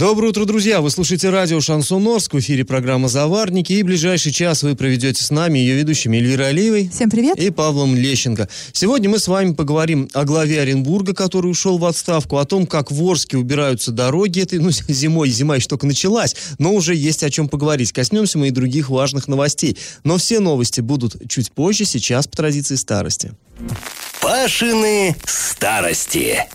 Доброе утро, друзья! Вы слушаете радио «Шансон Орск». В эфире программа «Заварники». И ближайший час вы проведете с нами ее ведущими Эльвирой Алиевой. Всем привет! И Павлом Лещенко. Сегодня мы с вами поговорим о главе Оренбурга, который ушел в отставку, о том, как в Орске убираются дороги. Это, ну, зимой, зима еще только началась, но уже есть о чем поговорить. Коснемся мы и других важных новостей. Но все новости будут чуть позже, сейчас по традиции старости. Пашины старости.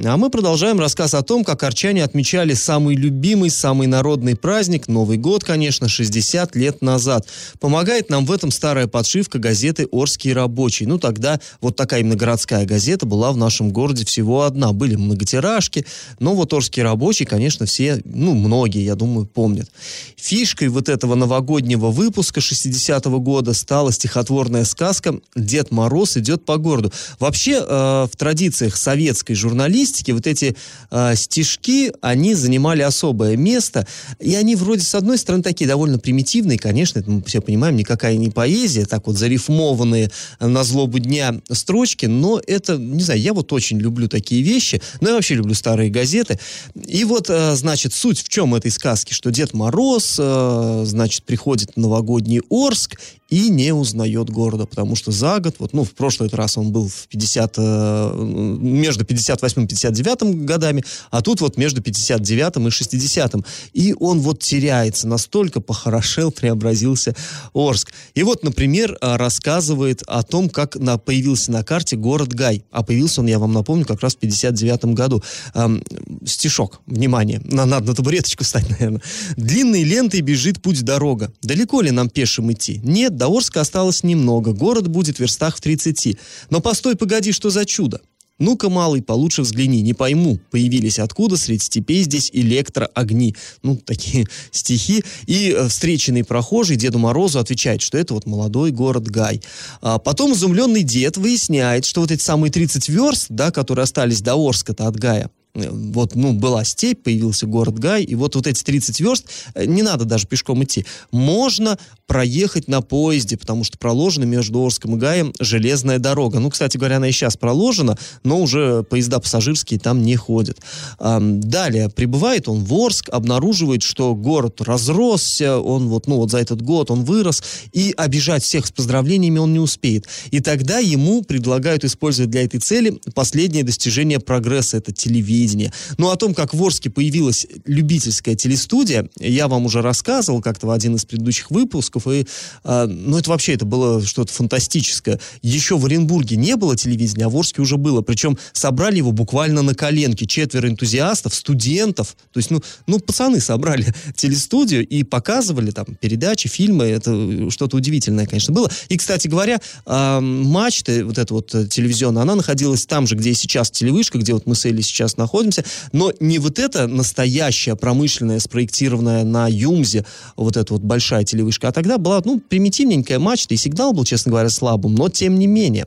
А мы продолжаем рассказ о том, как арчане отмечали самый любимый, самый народный праздник, Новый год, конечно, 60 лет назад. Помогает нам в этом старая подшивка газеты «Орский рабочий». Ну, тогда вот такая именно городская газета была в нашем городе всего одна. Были многотиражки, но вот «Орский рабочий», конечно, все, ну, многие, я думаю, помнят. Фишкой вот этого новогоднего выпуска 60-го года стала стихотворная сказка «Дед Мороз идет по городу». Вообще, э, в традициях советской журналистики журналистике вот эти э, стишки, они занимали особое место, и они вроде, с одной стороны, такие довольно примитивные, конечно, это мы все понимаем, никакая не поэзия, так вот зарифмованные на злобу дня строчки, но это, не знаю, я вот очень люблю такие вещи, но я вообще люблю старые газеты. И вот, э, значит, суть в чем этой сказки, что Дед Мороз, э, значит, приходит в новогодний Орск и не узнает города, потому что за год, вот, ну, в прошлый раз он был в 50, э, между 58 и 59 годами, а тут вот между 59 и 60 И он вот теряется, настолько похорошел, преобразился Орск. И вот, например, э, рассказывает о том, как на, появился на карте город Гай. А появился он, я вам напомню, как раз в 59 году. Эм, стишок, внимание, на, надо на табуреточку встать, наверное. Длинной лентой бежит путь дорога. Далеко ли нам пешим идти? Нет, до Орска осталось немного, город будет в верстах в 30. Но постой, погоди, что за чудо? Ну-ка, малый, получше взгляни, не пойму, появились откуда среди степей здесь электроогни. Ну, такие стихи. И э, встреченный прохожий Деду Морозу отвечает, что это вот молодой город Гай. А потом изумленный дед выясняет, что вот эти самые 30 верст, да, которые остались до Орска-то от Гая, Э, вот, ну, была степь, появился город Гай, и вот, вот эти 30 верст, э, не надо даже пешком идти. Можно проехать на поезде, потому что проложена между Орском и Гаем железная дорога. Ну, кстати говоря, она и сейчас проложена, но уже поезда пассажирские там не ходят. Далее, прибывает он в Орск, обнаруживает, что город разросся, он вот, ну, вот за этот год он вырос, и обижать всех с поздравлениями он не успеет. И тогда ему предлагают использовать для этой цели последнее достижение прогресса, это телевидение. Ну, о том, как в Орске появилась любительская телестудия, я вам уже рассказывал как-то в один из предыдущих выпусков, и, э, ну, это вообще, это было что-то фантастическое. Еще в Оренбурге не было телевидения, а в Орске уже было, причем собрали его буквально на коленке, четверо энтузиастов, студентов, то есть, ну, ну пацаны собрали телестудию и показывали там передачи, фильмы, это что-то удивительное, конечно, было. И, кстати говоря, э, мачта, вот эта вот телевизионная, она находилась там же, где и сейчас телевышка, где вот мы с Элли сейчас находимся, но не вот эта настоящая промышленная, спроектированная на Юмзе, вот эта вот большая телевышка, а тогда была, ну, примитивненькая мачта, и сигнал был, честно говоря, слабым, но тем не менее.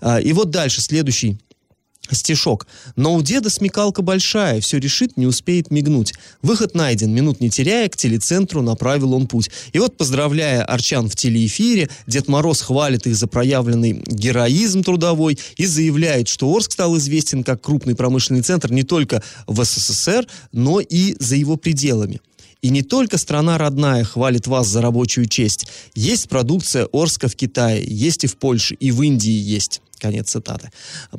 А, и вот дальше, следующий Стишок. Но у деда смекалка большая, все решит, не успеет мигнуть. Выход найден, минут не теряя, к телецентру направил он путь. И вот, поздравляя Арчан в телеэфире, Дед Мороз хвалит их за проявленный героизм трудовой и заявляет, что Орск стал известен как крупный промышленный центр не только в СССР, но и за его пределами. И не только страна родная хвалит вас за рабочую честь. Есть продукция Орска в Китае, есть и в Польше, и в Индии есть. Конец цитаты.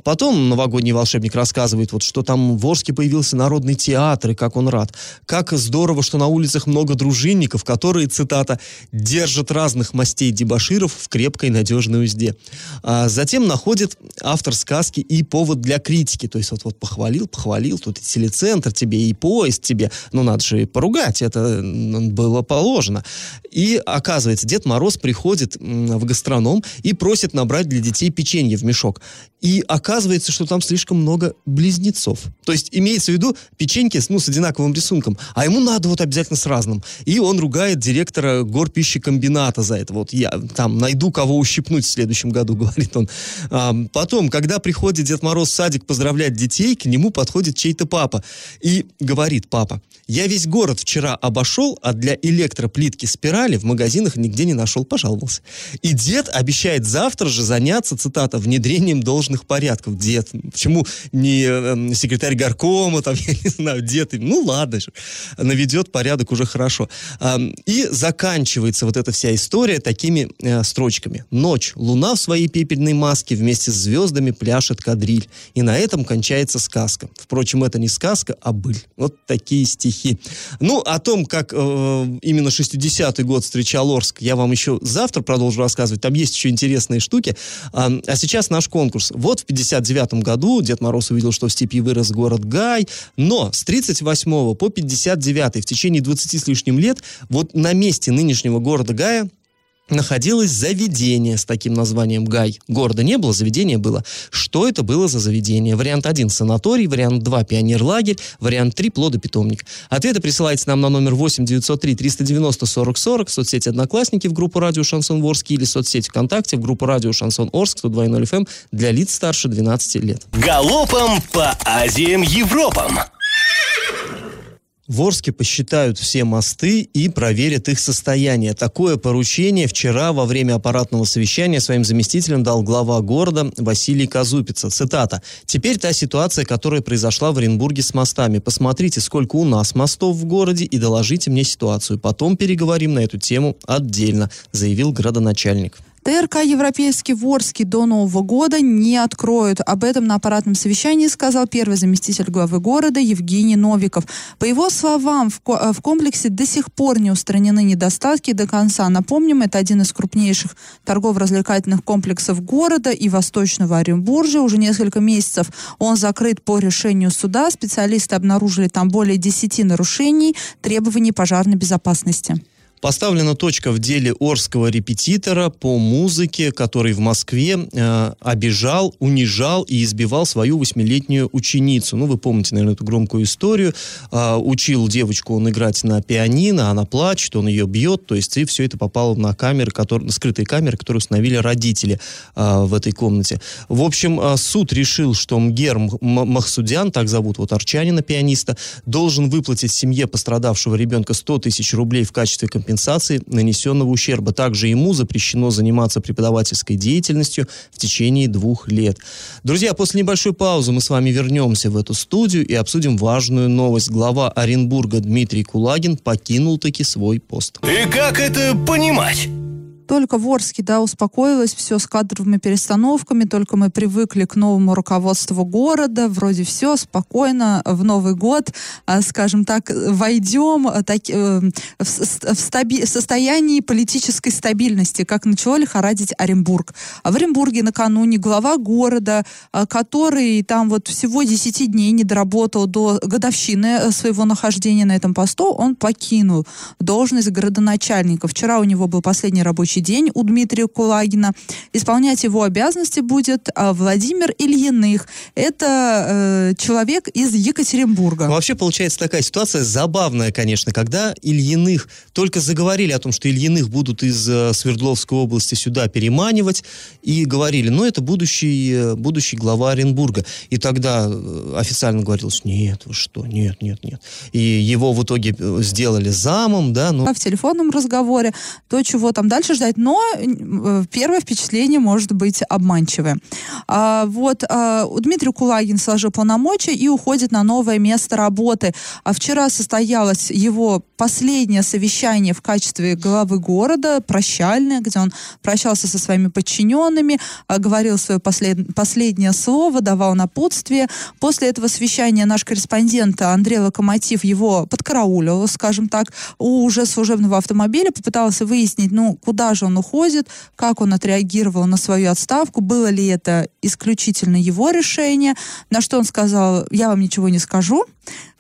Потом новогодний волшебник рассказывает, вот, что там в Орске появился народный театр, и как он рад. Как здорово, что на улицах много дружинников, которые, цитата, «держат разных мастей дебаширов в крепкой надежной узде». А затем находит автор сказки и повод для критики. То есть вот, вот похвалил, похвалил, тут и телецентр тебе, и поезд тебе. Ну, надо же поругать, это было положено. И оказывается, Дед Мороз приходит в гастроном и просит набрать для детей печенье в мешок. И оказывается, что там слишком много близнецов. То есть имеется в виду печеньки ну, с одинаковым рисунком, а ему надо вот обязательно с разным. И он ругает директора горпищекомбината за это. Вот я там найду, кого ущипнуть в следующем году, говорит он. А, потом, когда приходит Дед Мороз в садик поздравлять детей, к нему подходит чей-то папа и говорит, папа, я весь город вчера обошел, а для электроплитки спирали в магазинах нигде не нашел, пожаловался. И дед обещает завтра же заняться, цитата, внедрением внедрением должных порядков. Дед, почему не э, секретарь горкома, там, я не знаю, дед, ну ладно, наведет порядок уже хорошо. И заканчивается вот эта вся история такими э, строчками. Ночь, луна в своей пепельной маске вместе с звездами пляшет кадриль. И на этом кончается сказка. Впрочем, это не сказка, а быль. Вот такие стихи. Ну, о том, как э, именно 60-й год встречал Орск, я вам еще завтра продолжу рассказывать. Там есть еще интересные штуки. А сейчас наш конкурс. Вот в 59-м году Дед Мороз увидел, что в степи вырос город Гай, но с 38 по 59 в течение 20 с лишним лет вот на месте нынешнего города Гая находилось заведение с таким названием Гай. Города не было, заведение было. Что это было за заведение? Вариант 1 – санаторий, вариант 2 – пионерлагерь, вариант 3 – плодопитомник. Ответы присылайте нам на номер 8 903 390 40 40 в соцсети «Одноклассники» в группу «Радио Шансон Орск» или соцсети ВКонтакте в группу «Радио Шансон Орск» 102.0 FM эм для лиц старше 12 лет. Галопом по Азиям Европам! В Орске посчитают все мосты и проверят их состояние. Такое поручение вчера во время аппаратного совещания своим заместителям дал глава города Василий Казупица. Цитата. «Теперь та ситуация, которая произошла в Оренбурге с мостами. Посмотрите, сколько у нас мостов в городе и доложите мне ситуацию. Потом переговорим на эту тему отдельно», заявил градоначальник. ТРК «Европейский Ворский» до Нового года не откроют. Об этом на аппаратном совещании сказал первый заместитель главы города Евгений Новиков. По его словам, в, в комплексе до сих пор не устранены недостатки до конца. Напомним, это один из крупнейших торгово-развлекательных комплексов города и Восточного Оренбуржья. Уже несколько месяцев он закрыт по решению суда. Специалисты обнаружили там более 10 нарушений требований пожарной безопасности. Поставлена точка в деле Орского репетитора по музыке, который в Москве э, обижал, унижал и избивал свою восьмилетнюю ученицу. Ну, вы помните, наверное, эту громкую историю. Э, учил девочку он играть на пианино, она плачет, он ее бьет, то есть и все это попало на камеры, которые, на скрытые камеры, которые установили родители э, в этой комнате. В общем, э, суд решил, что Мгер Махсудян, так зовут вот арчанина, пианиста, должен выплатить семье пострадавшего ребенка 100 тысяч рублей в качестве компенсации компенсации нанесенного ущерба. Также ему запрещено заниматься преподавательской деятельностью в течение двух лет. Друзья, после небольшой паузы мы с вами вернемся в эту студию и обсудим важную новость. Глава Оренбурга Дмитрий Кулагин покинул таки свой пост. И как это понимать? Только в Орске, да, успокоилось все с кадровыми перестановками, только мы привыкли к новому руководству города, вроде все спокойно, в Новый год, а, скажем так, войдем а, так, э, в, в стаби- состоянии политической стабильности, как начало лихорадить Оренбург. А в Оренбурге накануне глава города, который там вот всего 10 дней не доработал до годовщины э, своего нахождения на этом посту, он покинул должность городоначальника. Вчера у него был последний рабочий рабочий день у Дмитрия Кулагина. Исполнять его обязанности будет а, Владимир Ильиных. Это э, человек из Екатеринбурга. Ну, вообще получается такая ситуация забавная, конечно, когда Ильиных только заговорили о том, что Ильиных будут из э, Свердловской области сюда переманивать, и говорили, ну, это будущий, э, будущий глава Оренбурга. И тогда э, официально говорилось, нет, вы что, нет, нет, нет. И его в итоге э, сделали замом, да. Ну... В телефонном разговоре, то, чего там дальше ждать, но э, первое впечатление может быть обманчивое. А, вот а, Дмитрий Кулагин сложил полномочия и уходит на новое место работы. А вчера состоялось его последнее совещание в качестве главы города, прощальное, где он прощался со своими подчиненными, а, говорил свое послед... последнее слово, давал напутствие. После этого совещания наш корреспондент Андрей Локомотив его подкараулил, скажем так, у уже служебного автомобиля, попытался выяснить, ну, куда же он уходит, как он отреагировал на свою отставку, было ли это исключительно его решение, на что он сказал, я вам ничего не скажу,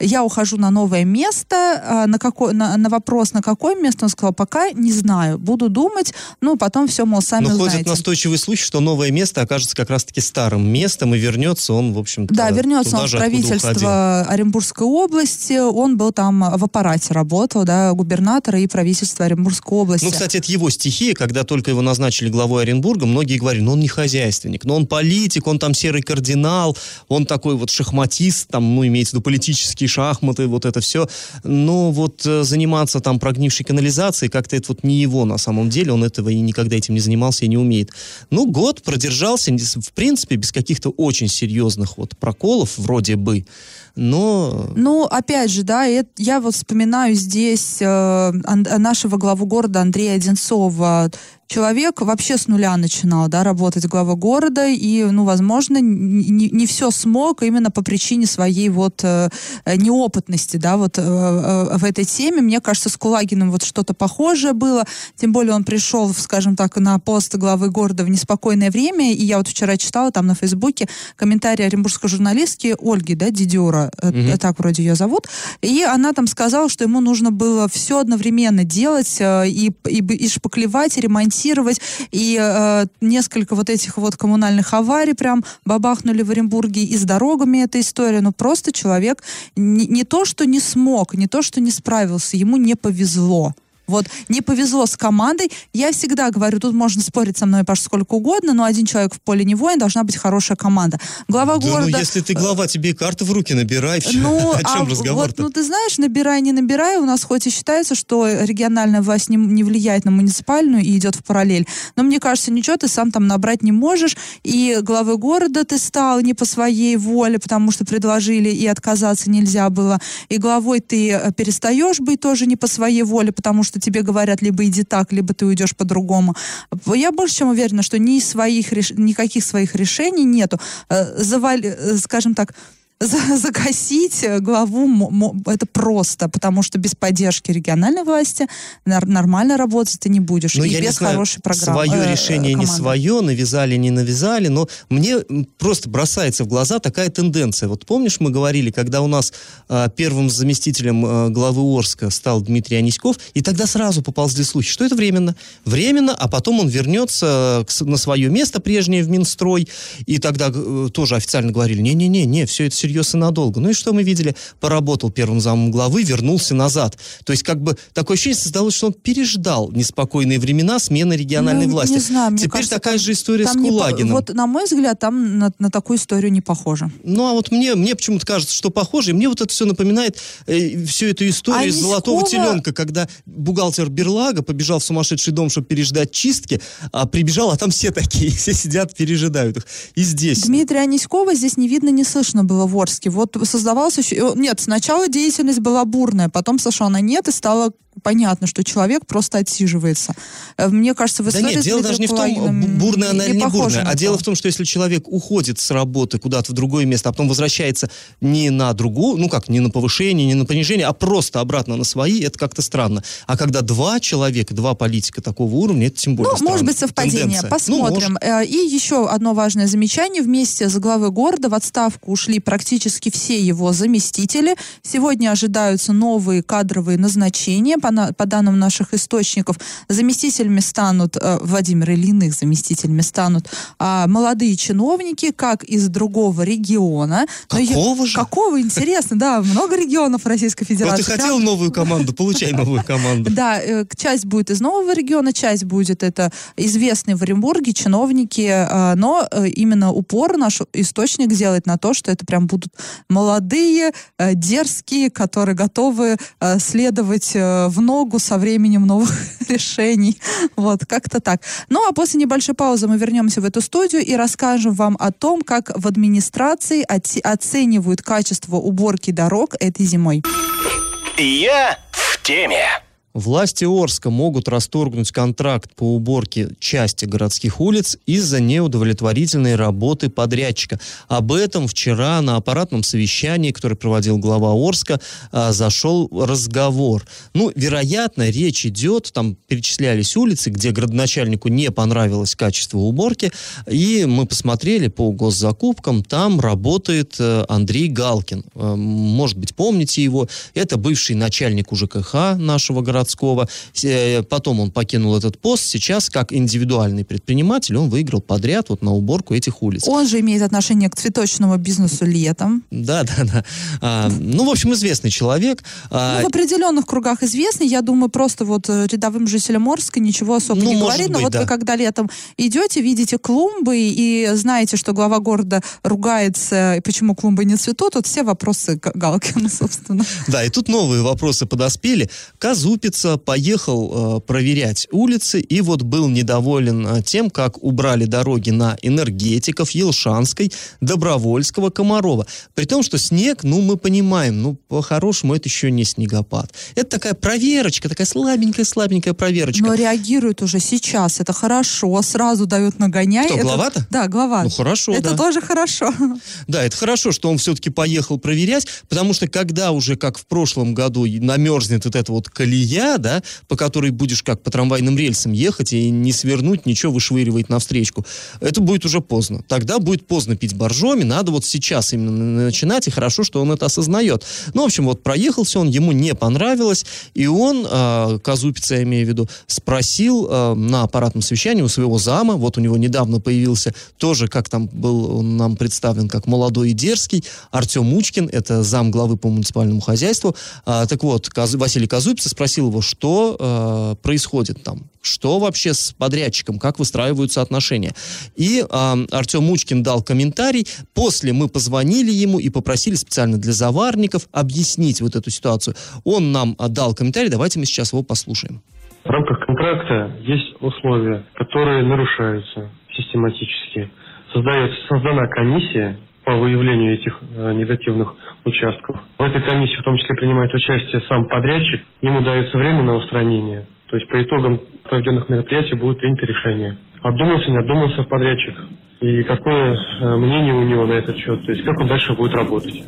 я ухожу на новое место, а, на, какой, на, на вопрос, на какое место, он сказал, пока не знаю, буду думать, ну, потом все, мол, сами Но ходит настойчивый случай, что новое место окажется как раз-таки старым местом, и вернется он, в общем-то, Да, вернется он в правительство Оренбургской области, он был там в аппарате, работал, да, губернатора и правительства Оренбургской области. Ну, кстати, это его стихия, когда только его назначили главой Оренбурга, многие говорили, ну, он не хозяйственник, но он политик, он там серый кардинал, он такой вот шахматист, там, ну, имеется в виду политический политические шахматы, вот это все. Но вот э, заниматься там прогнившей канализацией, как-то это вот не его на самом деле, он этого и никогда этим не занимался и не умеет. Ну, год продержался, в принципе, без каких-то очень серьезных вот проколов, вроде бы но... Ну, опять же, да, я вот вспоминаю здесь э, нашего главу города Андрея Одинцова, человек вообще с нуля начинал, да, работать глава города, и, ну, возможно, не, не все смог именно по причине своей вот э, неопытности, да, вот э, э, в этой теме. Мне кажется, с Кулагиным вот что-то похожее было, тем более он пришел, скажем так, на пост главы города в неспокойное время, и я вот вчера читала там на Фейсбуке комментарий оренбургской журналистки Ольги, да, Mm-hmm. так вроде ее зовут, и она там сказала, что ему нужно было все одновременно делать, э, и, и, и шпаклевать, и ремонтировать, и э, несколько вот этих вот коммунальных аварий прям бабахнули в Оренбурге, и с дорогами эта история, но просто человек не, не то, что не смог, не то, что не справился, ему не повезло. Вот не повезло с командой. Я всегда говорю, тут можно спорить со мной, Паш, сколько угодно, но один человек в поле не воин, должна быть хорошая команда. Глава да, ну, города... Ну, если ты глава, тебе и карты в руки набирай. Ну, О чем а разговор вот, Ну, ты знаешь, набирай, не набирай, у нас хоть и считается, что региональная власть не, не влияет на муниципальную и идет в параллель, но мне кажется, ничего ты сам там набрать не можешь, и главы города ты стал не по своей воле, потому что предложили, и отказаться нельзя было, и главой ты э, перестаешь быть тоже не по своей воле, потому что тебе говорят, либо иди так, либо ты уйдешь по-другому. Я больше чем уверена, что ни своих, никаких своих решений нету. Э, завали, э, скажем так, загасить главу это просто, потому что без поддержки региональной власти нормально работать ты не будешь. Но и я без знаю, хорошей программы. Свое э, решение команды. не свое, навязали, не навязали, но мне просто бросается в глаза такая тенденция. Вот помнишь, мы говорили, когда у нас э, первым заместителем э, главы Орска стал Дмитрий Аниськов, и тогда сразу поползли слухи, что это временно. Временно, а потом он вернется к, на свое место прежнее в Минстрой, и тогда э, тоже официально говорили, не-не-не, не, все это серьезно всерьез и надолго. Ну и что мы видели? Поработал первым замом главы, вернулся назад. То есть как бы такое ощущение создалось, что он переждал неспокойные времена смены региональной ну, власти. Не знаю, Теперь кажется, такая же история с Кулагиным. Не, вот на мой взгляд, там на, на такую историю не похоже. Ну а вот мне, мне почему-то кажется, что похоже. И мне вот это все напоминает э, всю эту историю а из «Золотого теленка», когда бухгалтер Берлага побежал в сумасшедший дом, чтобы переждать чистки, а прибежал, а там все такие, все сидят, пережидают их. И здесь. Дмитрия Аниськова здесь не видно, не слышно было в Орске. Вот создавалось еще... Нет, сначала деятельность была бурная, потом сошла на нет и стало понятно, что человек просто отсиживается. Э, мне кажется, в истории Да нет, дело даже не в том, бурная она или не бурная, а дело в том, что если человек уходит с работы куда-то в другое место, а потом возвращается не на другую, ну как, не на повышение, не на понижение, а просто обратно на свои, это как-то странно. А когда два человека, два политика такого уровня, это тем более Ну, странно. может быть, совпадение. Тенденция. Посмотрим. Ну, И еще одно важное замечание. Вместе с главой города в отставку ушли практически все его заместители. Сегодня ожидаются новые кадровые назначения по, на, по данным наших источников, заместителями станут, э, Владимир Ильиных заместителями станут э, молодые чиновники, как из другого региона. Какого Но, же? Какого, интересно, да, много регионов Российской Федерации. Вот ты хотел новую команду, получай новую команду. Да, э, часть будет из нового региона, часть будет это известные в Оренбурге чиновники, э, но э, именно упор наш источник делает на то, что это прям будут молодые, э, дерзкие, которые готовы следовать в ногу со временем новых решений. Вот, как-то так. Ну, а после небольшой паузы мы вернемся в эту студию и расскажем вам о том, как в администрации оценивают качество уборки дорог этой зимой. Я в теме. Власти Орска могут расторгнуть контракт по уборке части городских улиц из-за неудовлетворительной работы подрядчика. Об этом вчера на аппаратном совещании, которое проводил глава Орска, а, зашел разговор. Ну, вероятно, речь идет, там перечислялись улицы, где градоначальнику не понравилось качество уборки, и мы посмотрели по госзакупкам, там работает э, Андрей Галкин. Э, может быть, помните его, это бывший начальник УЖКХ нашего города городского. Э, потом он покинул этот пост. Сейчас, как индивидуальный предприниматель, он выиграл подряд вот на уборку этих улиц. Он же имеет отношение к цветочному бизнесу летом. Да, да, да. А, ну, в общем, известный человек. А, ну, в определенных кругах известный. Я думаю, просто вот э, рядовым жителям Орска ничего особо ну, не говорит. Но быть, вот да. вы когда летом идете, видите клумбы и знаете, что глава города ругается, и почему клумбы не цветут, вот все вопросы Галкина, собственно. Да, и тут новые вопросы подоспели. Казупица поехал э, проверять улицы и вот был недоволен э, тем, как убрали дороги на энергетиков Елшанской, Добровольского, Комарова. При том, что снег, ну, мы понимаем, ну, по-хорошему, это еще не снегопад. Это такая проверочка, такая слабенькая-слабенькая проверочка. Но реагирует уже сейчас, это хорошо, сразу дает нагоняй. Что, это... глава-то? Да, глава. Ну, хорошо, Это да. тоже хорошо. Да, это хорошо, что он все-таки поехал проверять, потому что когда уже, как в прошлом году, намерзнет вот эта вот колея, да, по которой будешь как по трамвайным рельсам ехать и не свернуть, ничего вышвыривать навстречку, это будет уже поздно. Тогда будет поздно пить боржоми, надо вот сейчас именно начинать, и хорошо, что он это осознает. Ну, в общем, вот проехался он, ему не понравилось, и он, э, Казупица, я имею в виду, спросил э, на аппаратном совещании у своего зама, вот у него недавно появился тоже, как там был он нам представлен, как молодой и дерзкий, Артем Мучкин, это зам главы по муниципальному хозяйству. А, так вот, Каз, Василий Казупица спросил его, что э, происходит там, что вообще с подрядчиком, как выстраиваются отношения. И э, Артем Мучкин дал комментарий, после мы позвонили ему и попросили специально для заварников объяснить вот эту ситуацию. Он нам дал комментарий, давайте мы сейчас его послушаем. В рамках контракта есть условия, которые нарушаются систематически. Создается, создана комиссия по выявлению этих э, негативных участков. В этой комиссии в том числе принимает участие сам подрядчик. Ему дается время на устранение. То есть по итогам проведенных мероприятий будет принято решение. Обдумался, не обдумался подрядчик. И какое э, мнение у него на этот счет. То есть как он дальше будет работать.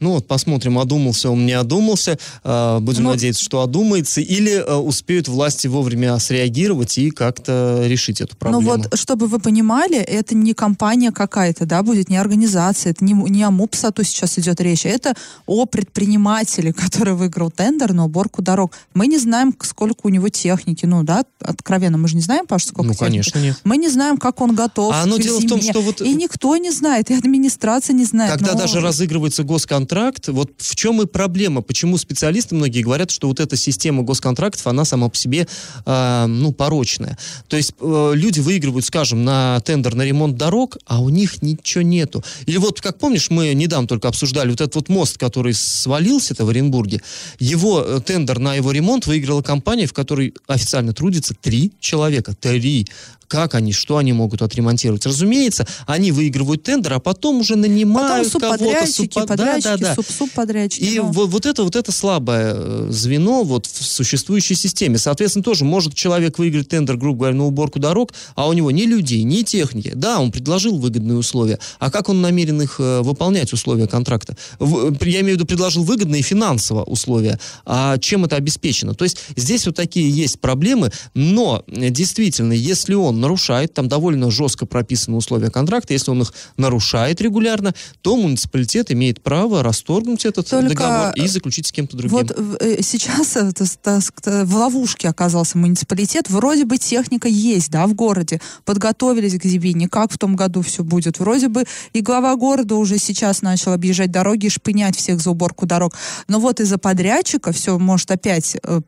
Ну вот посмотрим, одумался он, не одумался. Э, будем. Ну, надеяться, что одумается. Или э, успеют власти вовремя среагировать и как-то решить эту проблему. Ну вот, чтобы вы понимали, это не компания какая-то, да, будет, не организация, это не, не о МУПСАТу сейчас идет речь, это о предпринимателе, который выиграл тендер на уборку дорог. Мы не знаем, сколько у него техники, ну да, откровенно, мы же не знаем, Паша, сколько Ну, техники. конечно, нет. Мы не знаем, как он готов а оно к дело. В том, что вот... И никто не знает, и администрация не знает. Когда но... даже разыгрывается госконтракт, вот в чем и проблема, почему специалисты многие говорят, что вот эта система госконтрактов, она сама по себе, э, ну, порочная. То есть э, люди выигрывают, скажем, на тендер на ремонт дорог, а у них ничего нету. Или вот, как помнишь, мы недавно только обсуждали вот этот вот мост, который свалился, это в Оренбурге, его э, тендер на его ремонт выиграла компания, в которой официально трудится три человека. Три как они, что они могут отремонтировать. Разумеется, они выигрывают тендер, а потом уже нанимают потом кого-то. Субподрядчики, подрядчики, да, да, да. субподрядчики. И вот, вот, это, вот это слабое э, звено вот в существующей системе. Соответственно, тоже может человек выиграть тендер, грубо говоря, на уборку дорог, а у него ни людей, ни техники. Да, он предложил выгодные условия. А как он намерен их э, выполнять, условия контракта? В, я имею в виду, предложил выгодные финансово условия. А чем это обеспечено? То есть здесь вот такие есть проблемы, но э, действительно, если он нарушает, там довольно жестко прописаны условия контракта, если он их нарушает регулярно, то муниципалитет имеет право расторгнуть этот Только договор и заключить с кем-то другим. Вот э, сейчас в ловушке оказался муниципалитет. Вроде бы техника есть, да, в городе. Подготовились к зиме. Не как в том году все будет. Вроде бы и глава города уже сейчас начал объезжать дороги и шпынять всех за уборку дорог. Но вот из-за подрядчика все может опять э,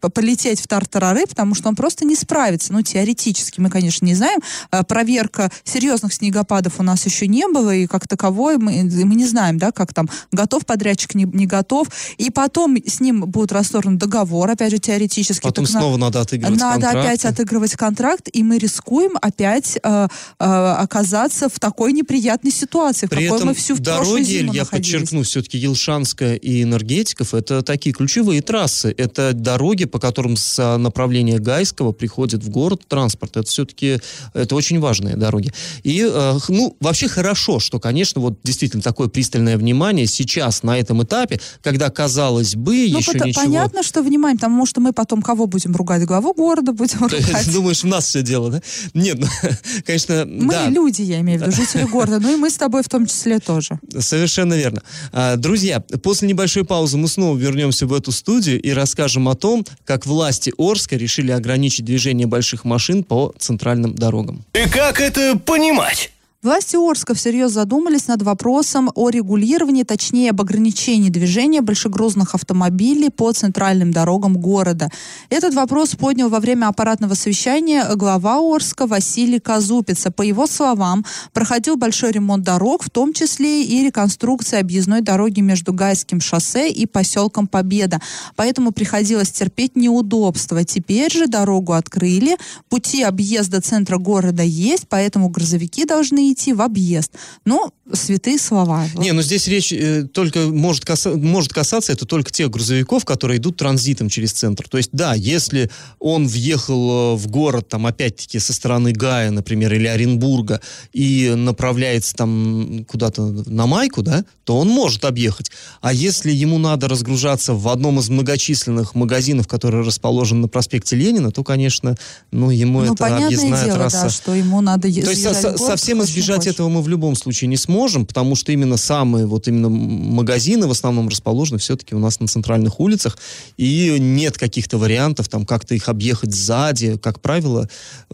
полететь в тартарары, потому что он просто не справится. Ну, теоретически, мы, конечно, не знаем. А, проверка серьезных снегопадов у нас еще не было, и как таковой мы, мы не знаем, да, как там, готов подрядчик, не, не готов. И потом с ним будет расторгнут договор, опять же, теоретически. Потом снова на, надо отыгрывать Надо контракт. опять отыгрывать контракт, и мы рискуем опять э, э, оказаться в такой неприятной ситуации, в При какой этом мы всю дороги, зиму я находились. подчеркну, все-таки Елшанская и Энергетиков, это такие ключевые трассы. Это дороги, по которым с направления Гайского приходит в город транспорт. Это все-таки, это очень важные дороги. И, э, ну, вообще хорошо, что, конечно, вот действительно такое пристальное внимание сейчас на этом этапе, когда, казалось бы, ну, еще это ничего... понятно, что внимание, потому что мы потом кого будем ругать? Главу города будем ругать? Думаешь, у нас все дело, да? Нет, ну, конечно, Мы да. люди, я имею в виду, жители города, ну и мы с тобой в том числе тоже. Совершенно верно. А, Друзья, после небольшой паузы мы снова вернемся в эту студию и расскажем о том, как власти Орска решили ограничить движение больших машин по центральным дорогам. И как это понимать? Власти Орска всерьез задумались над вопросом о регулировании, точнее об ограничении движения большегрузных автомобилей по центральным дорогам города. Этот вопрос поднял во время аппаратного совещания глава Орска Василий Казупица. По его словам, проходил большой ремонт дорог, в том числе и реконструкция объездной дороги между Гайским шоссе и поселком Победа. Поэтому приходилось терпеть неудобства. Теперь же дорогу открыли, пути объезда центра города есть, поэтому грузовики должны идти в объезд. Ну, святые слова. Не, ну здесь речь э, только может, каса- может касаться это только тех грузовиков, которые идут транзитом через центр. То есть, да, если он въехал э, в город, там, опять-таки, со стороны Гая, например, или Оренбурга, и направляется там куда-то на Майку, да, то он может объехать. А если ему надо разгружаться в одном из многочисленных магазинов, который расположен на проспекте Ленина, то, конечно, ну, ему ну, это объездная дело, трасса. да, что ему надо То есть со- совсем хочешь, не избежать хочешь. этого мы в любом случае не сможем, потому что именно самые вот именно магазины в основном расположены все-таки у нас на центральных улицах, и нет каких-то вариантов там как-то их объехать сзади. Как правило,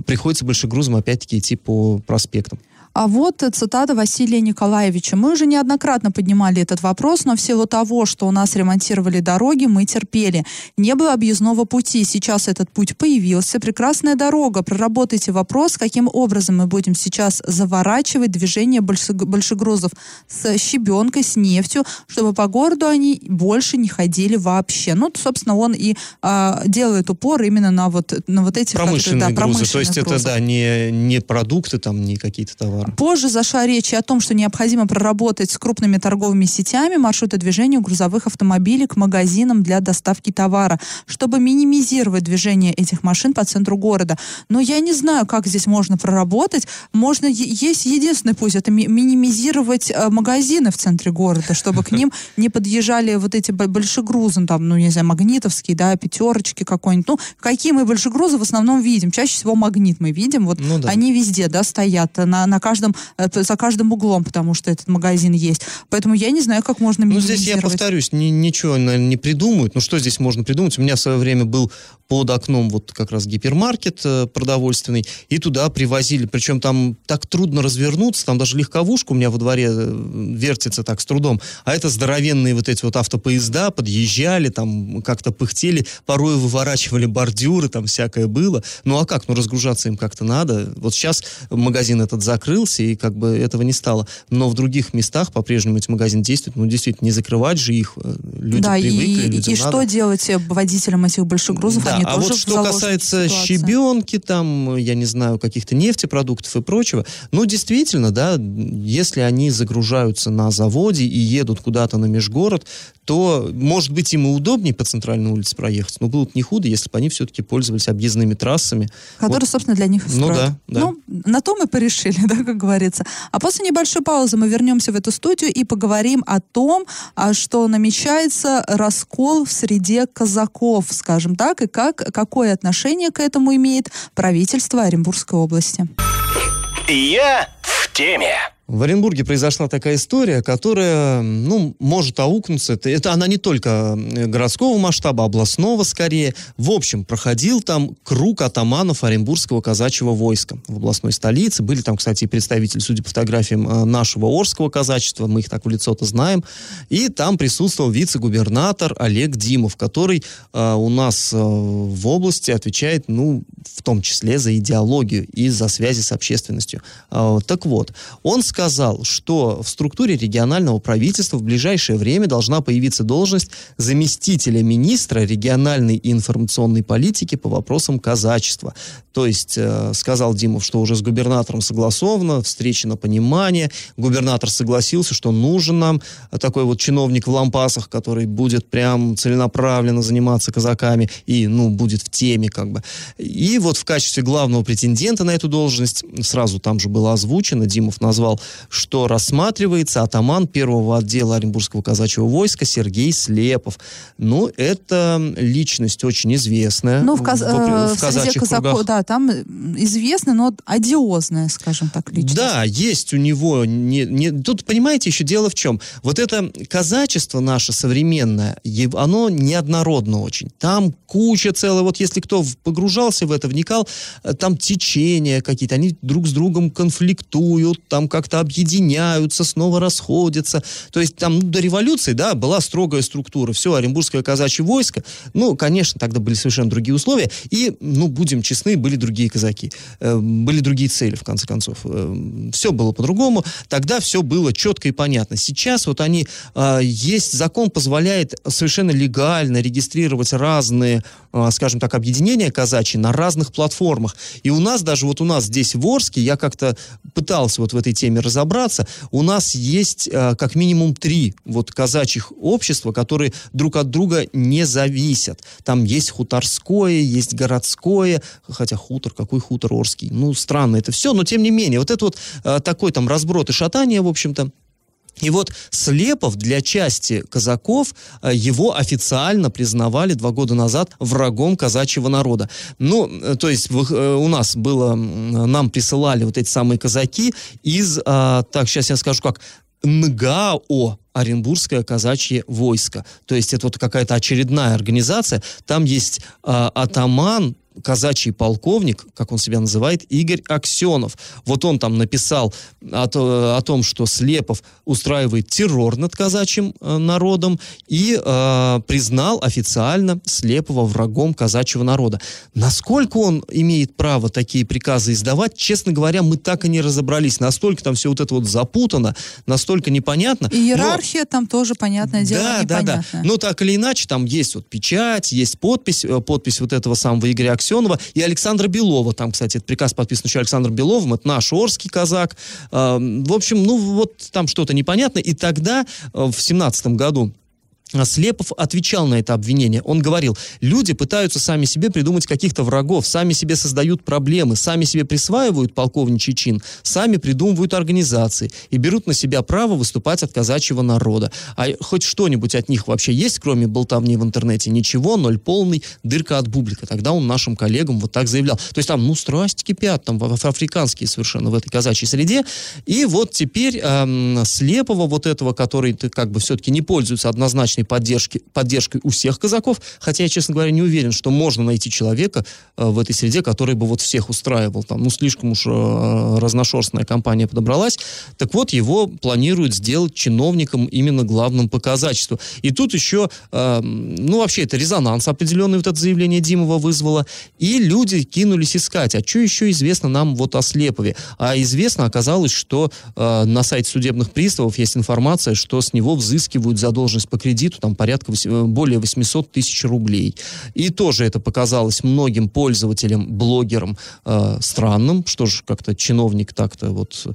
приходится большегрузом опять-таки идти по проспектам. А вот э, цитата Василия Николаевича. Мы уже неоднократно поднимали этот вопрос, но в силу того, что у нас ремонтировали дороги, мы терпели. Не было объездного пути. Сейчас этот путь появился. Прекрасная дорога. Проработайте вопрос, каким образом мы будем сейчас заворачивать движение больше- большегрузов с щебенкой, с нефтью, чтобы по городу они больше не ходили вообще. Ну, собственно, он и а, делает упор именно на вот, на вот этих... Промышленные которые, да, грузы. То есть промышленных это, да, не, не продукты, там, не какие-то товары. Позже зашла речь и о том, что необходимо проработать с крупными торговыми сетями маршруты движения грузовых автомобилей к магазинам для доставки товара, чтобы минимизировать движение этих машин по центру города. Но я не знаю, как здесь можно проработать. Можно есть единственный путь, это ми- минимизировать э, магазины в центре города, чтобы к ним не подъезжали вот эти большегрузы, там, ну, не знаю, магнитовские, да, пятерочки какой-нибудь. Ну, какие мы большегрузы в основном видим? Чаще всего магнит мы видим. Вот Ну да. они везде, да, стоят на, на каждом, э, за каждым углом, потому что этот магазин есть. Поэтому я не знаю, как можно Ну, здесь я повторюсь, ни- ничего, наверное, не придумают. Ну, что здесь можно придумать? У меня в свое время был под окном вот как раз гипермаркет э, продовольственный, и туда привозили. Причем там так трудно развернуться, там даже легковушка у меня во дворе э, вертится так с трудом. А это здоровенные вот эти вот автопоезда подъезжали, там как-то пыхтели, порой выворачивали бордюры, там всякое было. Ну, а как? Ну, разгружаться им как-то надо. Вот сейчас магазин этот закрылся, и как бы этого не стало. Но в других местах по-прежнему эти магазины действуют. Ну, действительно, не закрывать же их. э, Люди да, и, привыкли, людям и надо. что делать водителям этих большегрузов? Да, Они а вот что касается ситуации. щебенки, там, я не знаю, каких-то нефтепродуктов и прочего, ну, действительно, да, если они загружаются на заводе и едут куда-то на межгород, то, может быть, им и удобнее по центральной улице проехать, но было бы не худо, если бы они все-таки пользовались объездными трассами. Которые, Вот. собственно, для них и Ну строят. да, да. Ну, на то мы порешили, да, как говорится. А после небольшой паузы мы вернемся в эту студию и поговорим о том, а, что намечается раскол в среде казаков, скажем так, и как, какое отношение к этому имеет правительство Оренбургской области. Я в теме. В Оренбурге произошла такая история, которая, ну, может аукнуться. Это, это она не только э, городского масштаба, областного скорее. В общем, проходил там круг атаманов Оренбургского казачьего войска в областной столице. Были там, кстати, представители, судя по фотографиям, э, нашего Орского казачества. Мы их так в лицо-то знаем. И там присутствовал вице-губернатор Олег Димов, который э, у нас э, в области отвечает, ну, в том числе за идеологию и за связи с общественностью. А, Так вот, он сказал, что в структуре регионального правительства в ближайшее время должна появиться должность заместителя министра региональной и информационной политики по вопросам казачества. То есть, э, сказал Димов, что уже с губернатором согласовано, встречено понимание, губернатор согласился, что нужен нам такой вот чиновник в лампасах, который будет прям целенаправленно заниматься казаками и, ну, будет в теме как бы. И вот в качестве главного претендента на эту должность, сразу там же было озвучено, Димов назвал что рассматривается атаман первого отдела Оренбургского казачьего войска Сергей Слепов. Ну, это личность очень известная Ну, в, каз- в, э, в казачьих казаков, кругах. да, там известная, но одиозная, скажем так, личность. Да, есть у него... Не, не- тут, понимаете, еще дело в чем? Вот это казачество наше современное, оно неоднородно очень. Там куча целая, вот если кто погружался в это, вникал, э, там течения какие-то, они друг с другом конфликтуют, там как-то объединяются, снова расходятся. То есть там ну, до революции, да, была строгая структура. Все, Оренбургское казачье войско, ну, конечно, тогда были совершенно другие условия, и, ну, будем честны, были другие казаки, Э, были другие цели, в конце концов. все было по-другому, тогда все было четко и понятно. Сейчас вот они, а, есть, закон позволяет совершенно легально регистрировать разные, скажем так, объединения казачьи на разных платформах. И у нас даже, вот у нас здесь в Орске, я как-то пытался вот в этой теме разобраться, у нас есть а, как минимум три вот казачьих общества, которые друг от друга не зависят. Там есть хуторское, есть городское, хотя хутор, какой хутор Орский? Ну, странно это все, но тем не менее, вот это вот а, такой там разброд и шатание, в общем-то, и вот Слепов для части казаков, э, его официально признавали два года назад врагом казачьего народа. Ну, э, то есть э, у нас было, нам присылали вот эти самые казаки из, а, так, сейчас я скажу как, НГАО, Оренбургское казачье войско. То есть это вот какая-то очередная организация. Там есть а, атаман, казачий полковник, как он себя называет, Игорь Аксенов. Вот он там написал о, о том, что Слепов устраивает террор над казачьим э, народом и э, признал официально Слепова врагом казачьего народа. Насколько он имеет право такие приказы издавать, честно говоря, мы так и не разобрались. Настолько там все вот это вот запутано, настолько непонятно. И Но- иерархия там тоже, понятное дело, да, да, да. непонятная. Ну, так или иначе, там есть вот печать, есть подпись, э, подпись вот этого самого Игоря Аксенова и Александра Белова. Там, кстати, этот приказ подписан еще Александром Беловым, это наш Орский казак. Э, В общем, ну, вот там что-то непонятно. И тогда, э, в семнадцатом году, Слепов отвечал на это обвинение. Он говорил, люди пытаются сами себе придумать каких-то врагов, сами себе создают проблемы, сами себе присваивают полковничий чин, сами придумывают организации и берут на себя право выступать от казачьего народа. А хоть что-нибудь от них вообще есть, кроме болтовни в интернете? Ничего, ноль полный, дырка от бублика. Тогда он нашим коллегам вот так заявлял. То есть там, ну, страсти кипят, там, африканские совершенно в этой казачьей среде. И вот теперь эм, Слепого вот этого, который как бы все-таки не пользуется однозначной поддержки, поддержкой у всех казаков, хотя я, честно говоря, не уверен, что можно найти человека э, в этой среде, который бы вот всех устраивал. Там, ну, слишком уж э, разношерстная компания подобралась. Так вот, его планируют сделать чиновником именно главным по казачеству. И тут еще, э, ну, вообще, это резонанс определенный, вот это заявление Димова вызвало. И люди кинулись искать, а что еще известно нам вот о Слепове? А известно оказалось, что э, на сайте судебных приставов есть информация, что с него взыскивают задолженность по кредиту там порядка э, более 800 тысяч рублей. И тоже это показалось многим пользователям, блогерам э, странным, что же как-то чиновник так-то вот.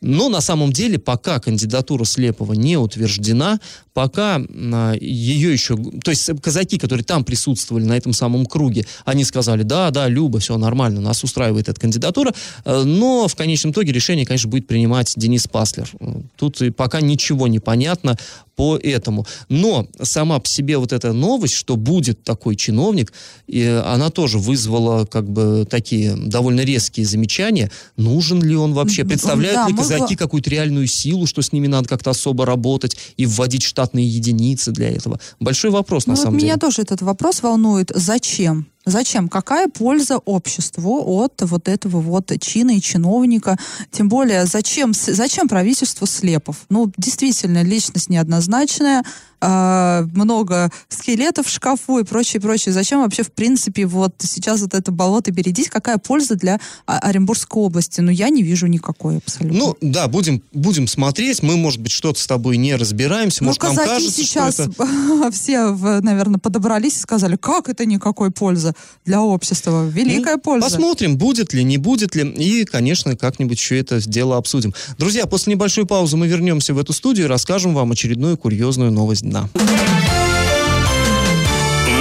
Но на самом деле пока кандидатура Слепова не утверждена, пока а, ее еще, то есть казаки, которые там присутствовали на этом самом круге, они сказали, да, да, Люба, все нормально, нас устраивает эта кандидатура, Э, но в конечном итоге решение, конечно, будет принимать Денис Паслер. Э, Тут и пока ничего не понятно по этому. Но сама по себе вот эта новость, что будет такой чиновник, и она тоже вызвала как бы такие довольно резкие замечания. Нужен ли он вообще? Представляют да, ли мы казаки во- какую-то реальную силу, что с ними надо как-то особо работать и вводить штатные единицы для этого? Большой вопрос, Ну, на вот самом меня деле. тоже этот вопрос волнует. Зачем? Зачем? Какая польза обществу от вот этого вот чина и чиновника? Тем более, зачем, зачем правительству слепов? Ну, действительно, личность неоднозначная, а, много скелетов в шкафу и прочее, прочее. Зачем вообще, в принципе, вот сейчас вот это болото бередить? Какая польза для а, Оренбургской области? Ну, я не вижу никакой абсолютно. Ну, да, будем, будем смотреть. Мы, может быть, что-то с тобой не разбираемся. Ну, может, нам казаки кажется, сейчас что это... все, наверное, подобрались и сказали, как это никакой пользы для общества? Великая Ну, польза. Посмотрим, будет ли, не будет ли. И, конечно, как-нибудь еще это дело обсудим. Друзья, после небольшой паузы мы вернемся в эту студию и расскажем вам очередную курьезную новость дна.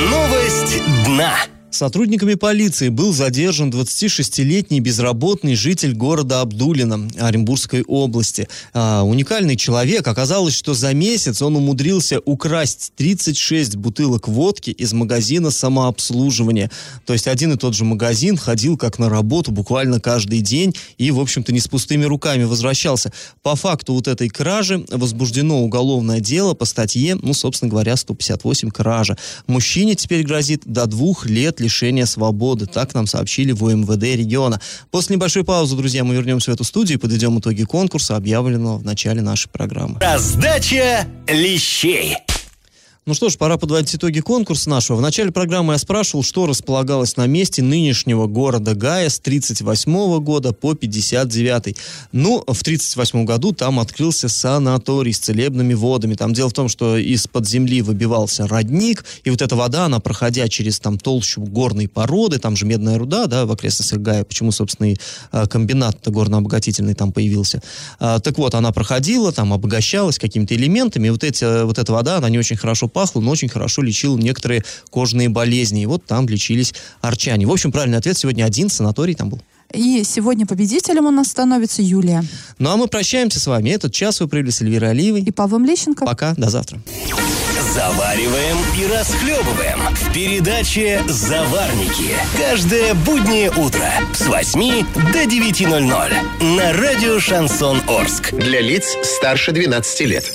Новость дна. Сотрудниками полиции был задержан 26-летний безработный житель города Абдулино Оренбургской области. А, уникальный человек. Оказалось, что за месяц он умудрился украсть 36 бутылок водки из магазина самообслуживания. То есть один и тот же магазин ходил как на работу буквально каждый день и, в общем-то, не с пустыми руками возвращался. По факту вот этой кражи возбуждено уголовное дело по статье, ну, собственно говоря, 158 кража. Мужчине теперь грозит до двух лет лишения свободы. Так нам сообщили в УМВД региона. После небольшой паузы, друзья, мы вернемся в эту студию и подведем итоги конкурса, объявленного в начале нашей программы. Раздача лещей. Ну что ж, пора подводить итоги конкурса нашего. В начале программы я спрашивал, что располагалось на месте нынешнего города Гая с 38 года по 59 Ну, в 38 году там открылся санаторий с целебными водами. Там дело в том, что из-под земли выбивался родник, и вот эта вода, она, проходя через там толщу горной породы, там же медная руда, да, в окрестностях Гая, почему, собственно, и а, комбинат горно-обогатительный там появился. А, так вот, она проходила, там обогащалась какими-то элементами, и вот, эти, вот эта вода, она не очень хорошо пахло, но очень хорошо лечил некоторые кожные болезни. И вот там лечились арчане. В общем, правильный ответ сегодня один, санаторий там был. И сегодня победителем у нас становится Юлия. Ну а мы прощаемся с вами. Этот час вы провели с Эльвирой Алиевой. И Павлом Лещенко. Пока, до завтра. Завариваем и расхлебываем в передаче «Заварники». Каждое буднее утро с 8 до 9.00 на радио «Шансон Орск». Для лиц старше 12 лет.